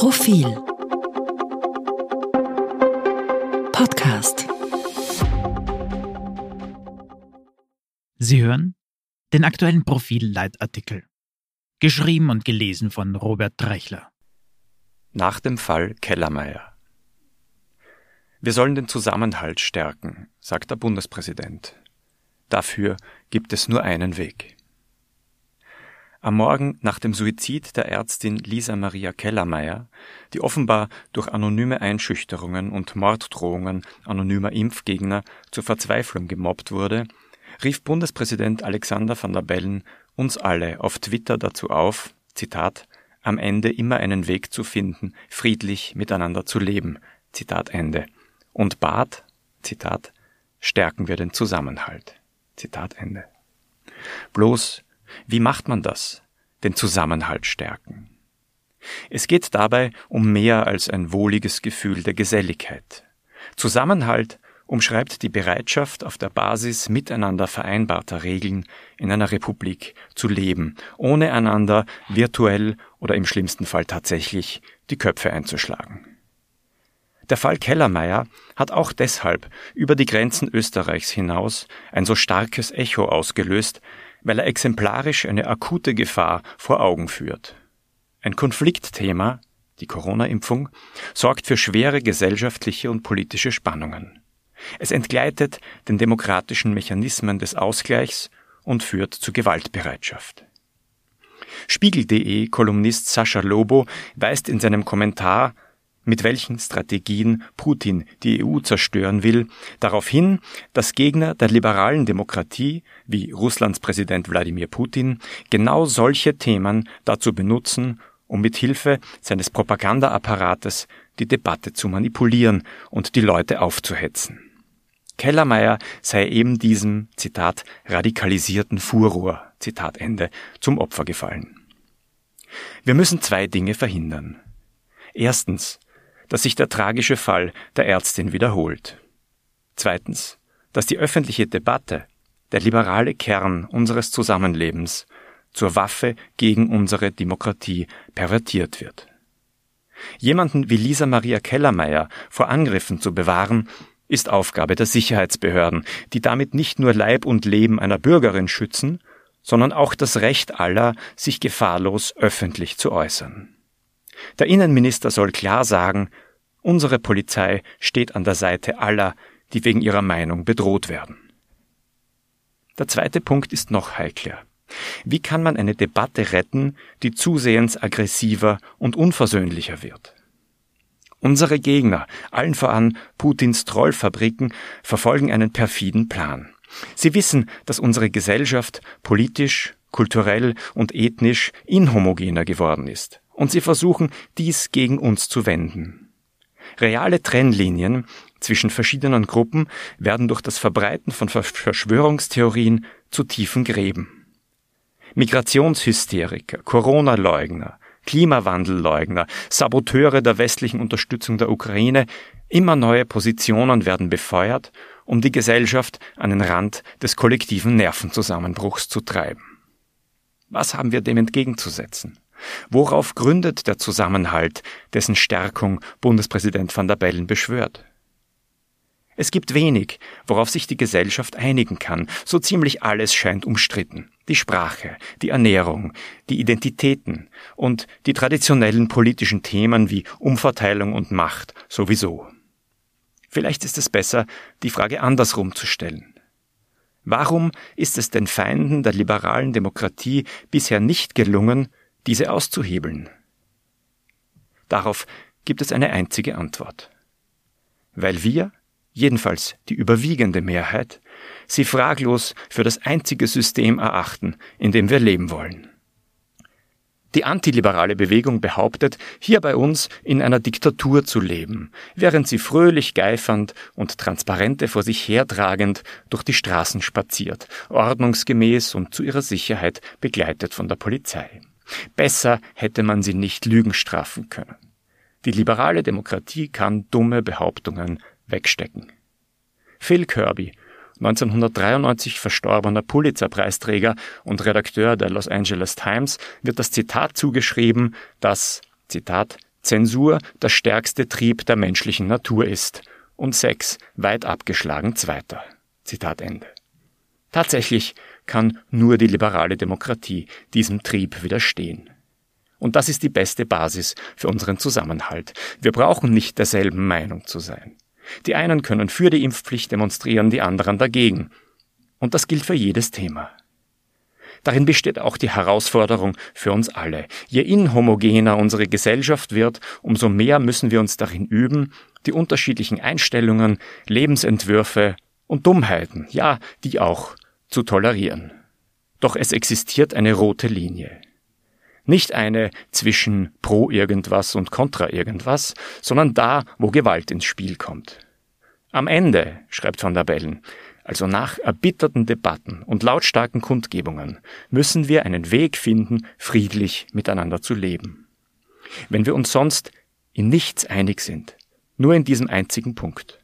Profil Podcast Sie hören den aktuellen Profil-Leitartikel. Geschrieben und gelesen von Robert Drechler. Nach dem Fall Kellermeier. Wir sollen den Zusammenhalt stärken, sagt der Bundespräsident. Dafür gibt es nur einen Weg. Am Morgen nach dem Suizid der Ärztin Lisa Maria Kellermeier, die offenbar durch anonyme Einschüchterungen und Morddrohungen anonymer Impfgegner zur Verzweiflung gemobbt wurde, rief Bundespräsident Alexander van der Bellen uns alle auf Twitter dazu auf, Zitat, am Ende immer einen Weg zu finden, friedlich miteinander zu leben, Zitat Ende, und bat, Zitat, stärken wir den Zusammenhalt, Zitat Ende. Bloß wie macht man das? Den Zusammenhalt stärken. Es geht dabei um mehr als ein wohliges Gefühl der Geselligkeit. Zusammenhalt umschreibt die Bereitschaft, auf der Basis miteinander vereinbarter Regeln in einer Republik zu leben, ohne einander virtuell oder im schlimmsten Fall tatsächlich die Köpfe einzuschlagen. Der Fall Kellermeier hat auch deshalb über die Grenzen Österreichs hinaus ein so starkes Echo ausgelöst, weil er exemplarisch eine akute Gefahr vor Augen führt. Ein Konfliktthema, die Corona-Impfung, sorgt für schwere gesellschaftliche und politische Spannungen. Es entgleitet den demokratischen Mechanismen des Ausgleichs und führt zu Gewaltbereitschaft. Spiegel.de Kolumnist Sascha Lobo weist in seinem Kommentar mit welchen Strategien Putin die EU zerstören will, darauf hin, dass Gegner der liberalen Demokratie wie Russlands Präsident Wladimir Putin genau solche Themen dazu benutzen, um mit Hilfe seines Propagandaapparates die Debatte zu manipulieren und die Leute aufzuhetzen. Kellermeier sei eben diesem, Zitat, radikalisierten Furor, Zitat Ende, zum Opfer gefallen. Wir müssen zwei Dinge verhindern. Erstens, dass sich der tragische Fall der Ärztin wiederholt. Zweitens, dass die öffentliche Debatte, der liberale Kern unseres Zusammenlebens, zur Waffe gegen unsere Demokratie pervertiert wird. Jemanden wie Lisa Maria Kellermeier vor Angriffen zu bewahren, ist Aufgabe der Sicherheitsbehörden, die damit nicht nur Leib und Leben einer Bürgerin schützen, sondern auch das Recht aller, sich gefahrlos öffentlich zu äußern. Der Innenminister soll klar sagen, unsere Polizei steht an der Seite aller, die wegen ihrer Meinung bedroht werden. Der zweite Punkt ist noch heikler. Wie kann man eine Debatte retten, die zusehends aggressiver und unversöhnlicher wird? Unsere Gegner, allen voran Putins Trollfabriken, verfolgen einen perfiden Plan. Sie wissen, dass unsere Gesellschaft politisch, kulturell und ethnisch inhomogener geworden ist und sie versuchen, dies gegen uns zu wenden. Reale Trennlinien zwischen verschiedenen Gruppen werden durch das Verbreiten von Verschwörungstheorien zu tiefen Gräben. Migrationshysteriker, Corona-Leugner, Klimawandelleugner, Saboteure der westlichen Unterstützung der Ukraine, immer neue Positionen werden befeuert, um die Gesellschaft an den Rand des kollektiven Nervenzusammenbruchs zu treiben. Was haben wir dem entgegenzusetzen? Worauf gründet der Zusammenhalt, dessen Stärkung Bundespräsident van der Bellen beschwört? Es gibt wenig, worauf sich die Gesellschaft einigen kann. So ziemlich alles scheint umstritten. Die Sprache, die Ernährung, die Identitäten und die traditionellen politischen Themen wie Umverteilung und Macht sowieso. Vielleicht ist es besser, die Frage andersrum zu stellen. Warum ist es den Feinden der liberalen Demokratie bisher nicht gelungen, diese auszuhebeln? Darauf gibt es eine einzige Antwort. Weil wir, jedenfalls die überwiegende Mehrheit, sie fraglos für das einzige System erachten, in dem wir leben wollen. Die antiliberale Bewegung behauptet, hier bei uns in einer Diktatur zu leben, während sie fröhlich geifernd und Transparente vor sich hertragend durch die Straßen spaziert, ordnungsgemäß und zu ihrer Sicherheit begleitet von der Polizei. Besser hätte man sie nicht Lügen strafen können. Die liberale Demokratie kann dumme Behauptungen wegstecken. Phil Kirby, 1993 verstorbener Pulitzer-Preisträger und Redakteur der Los Angeles Times, wird das Zitat zugeschrieben, das, Zitat, Zensur der stärkste Trieb der menschlichen Natur ist und Sex weit abgeschlagen zweiter. Zitat Ende. Tatsächlich kann nur die liberale Demokratie diesem Trieb widerstehen. Und das ist die beste Basis für unseren Zusammenhalt. Wir brauchen nicht derselben Meinung zu sein. Die einen können für die Impfpflicht demonstrieren, die anderen dagegen. Und das gilt für jedes Thema. Darin besteht auch die Herausforderung für uns alle. Je inhomogener unsere Gesellschaft wird, umso mehr müssen wir uns darin üben, die unterschiedlichen Einstellungen, Lebensentwürfe und Dummheiten, ja, die auch, zu tolerieren. Doch es existiert eine rote Linie. Nicht eine zwischen pro irgendwas und contra irgendwas, sondern da, wo Gewalt ins Spiel kommt. Am Ende, schreibt van der Bellen, also nach erbitterten Debatten und lautstarken Kundgebungen, müssen wir einen Weg finden, friedlich miteinander zu leben. Wenn wir uns sonst in nichts einig sind, nur in diesem einzigen Punkt,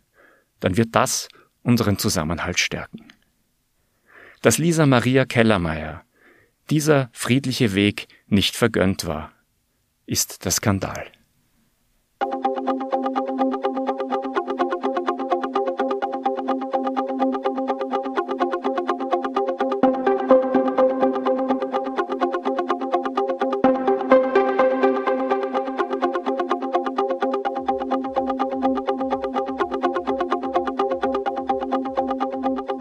dann wird das unseren Zusammenhalt stärken. Dass Lisa Maria Kellermeier dieser friedliche Weg nicht vergönnt war, ist der Skandal.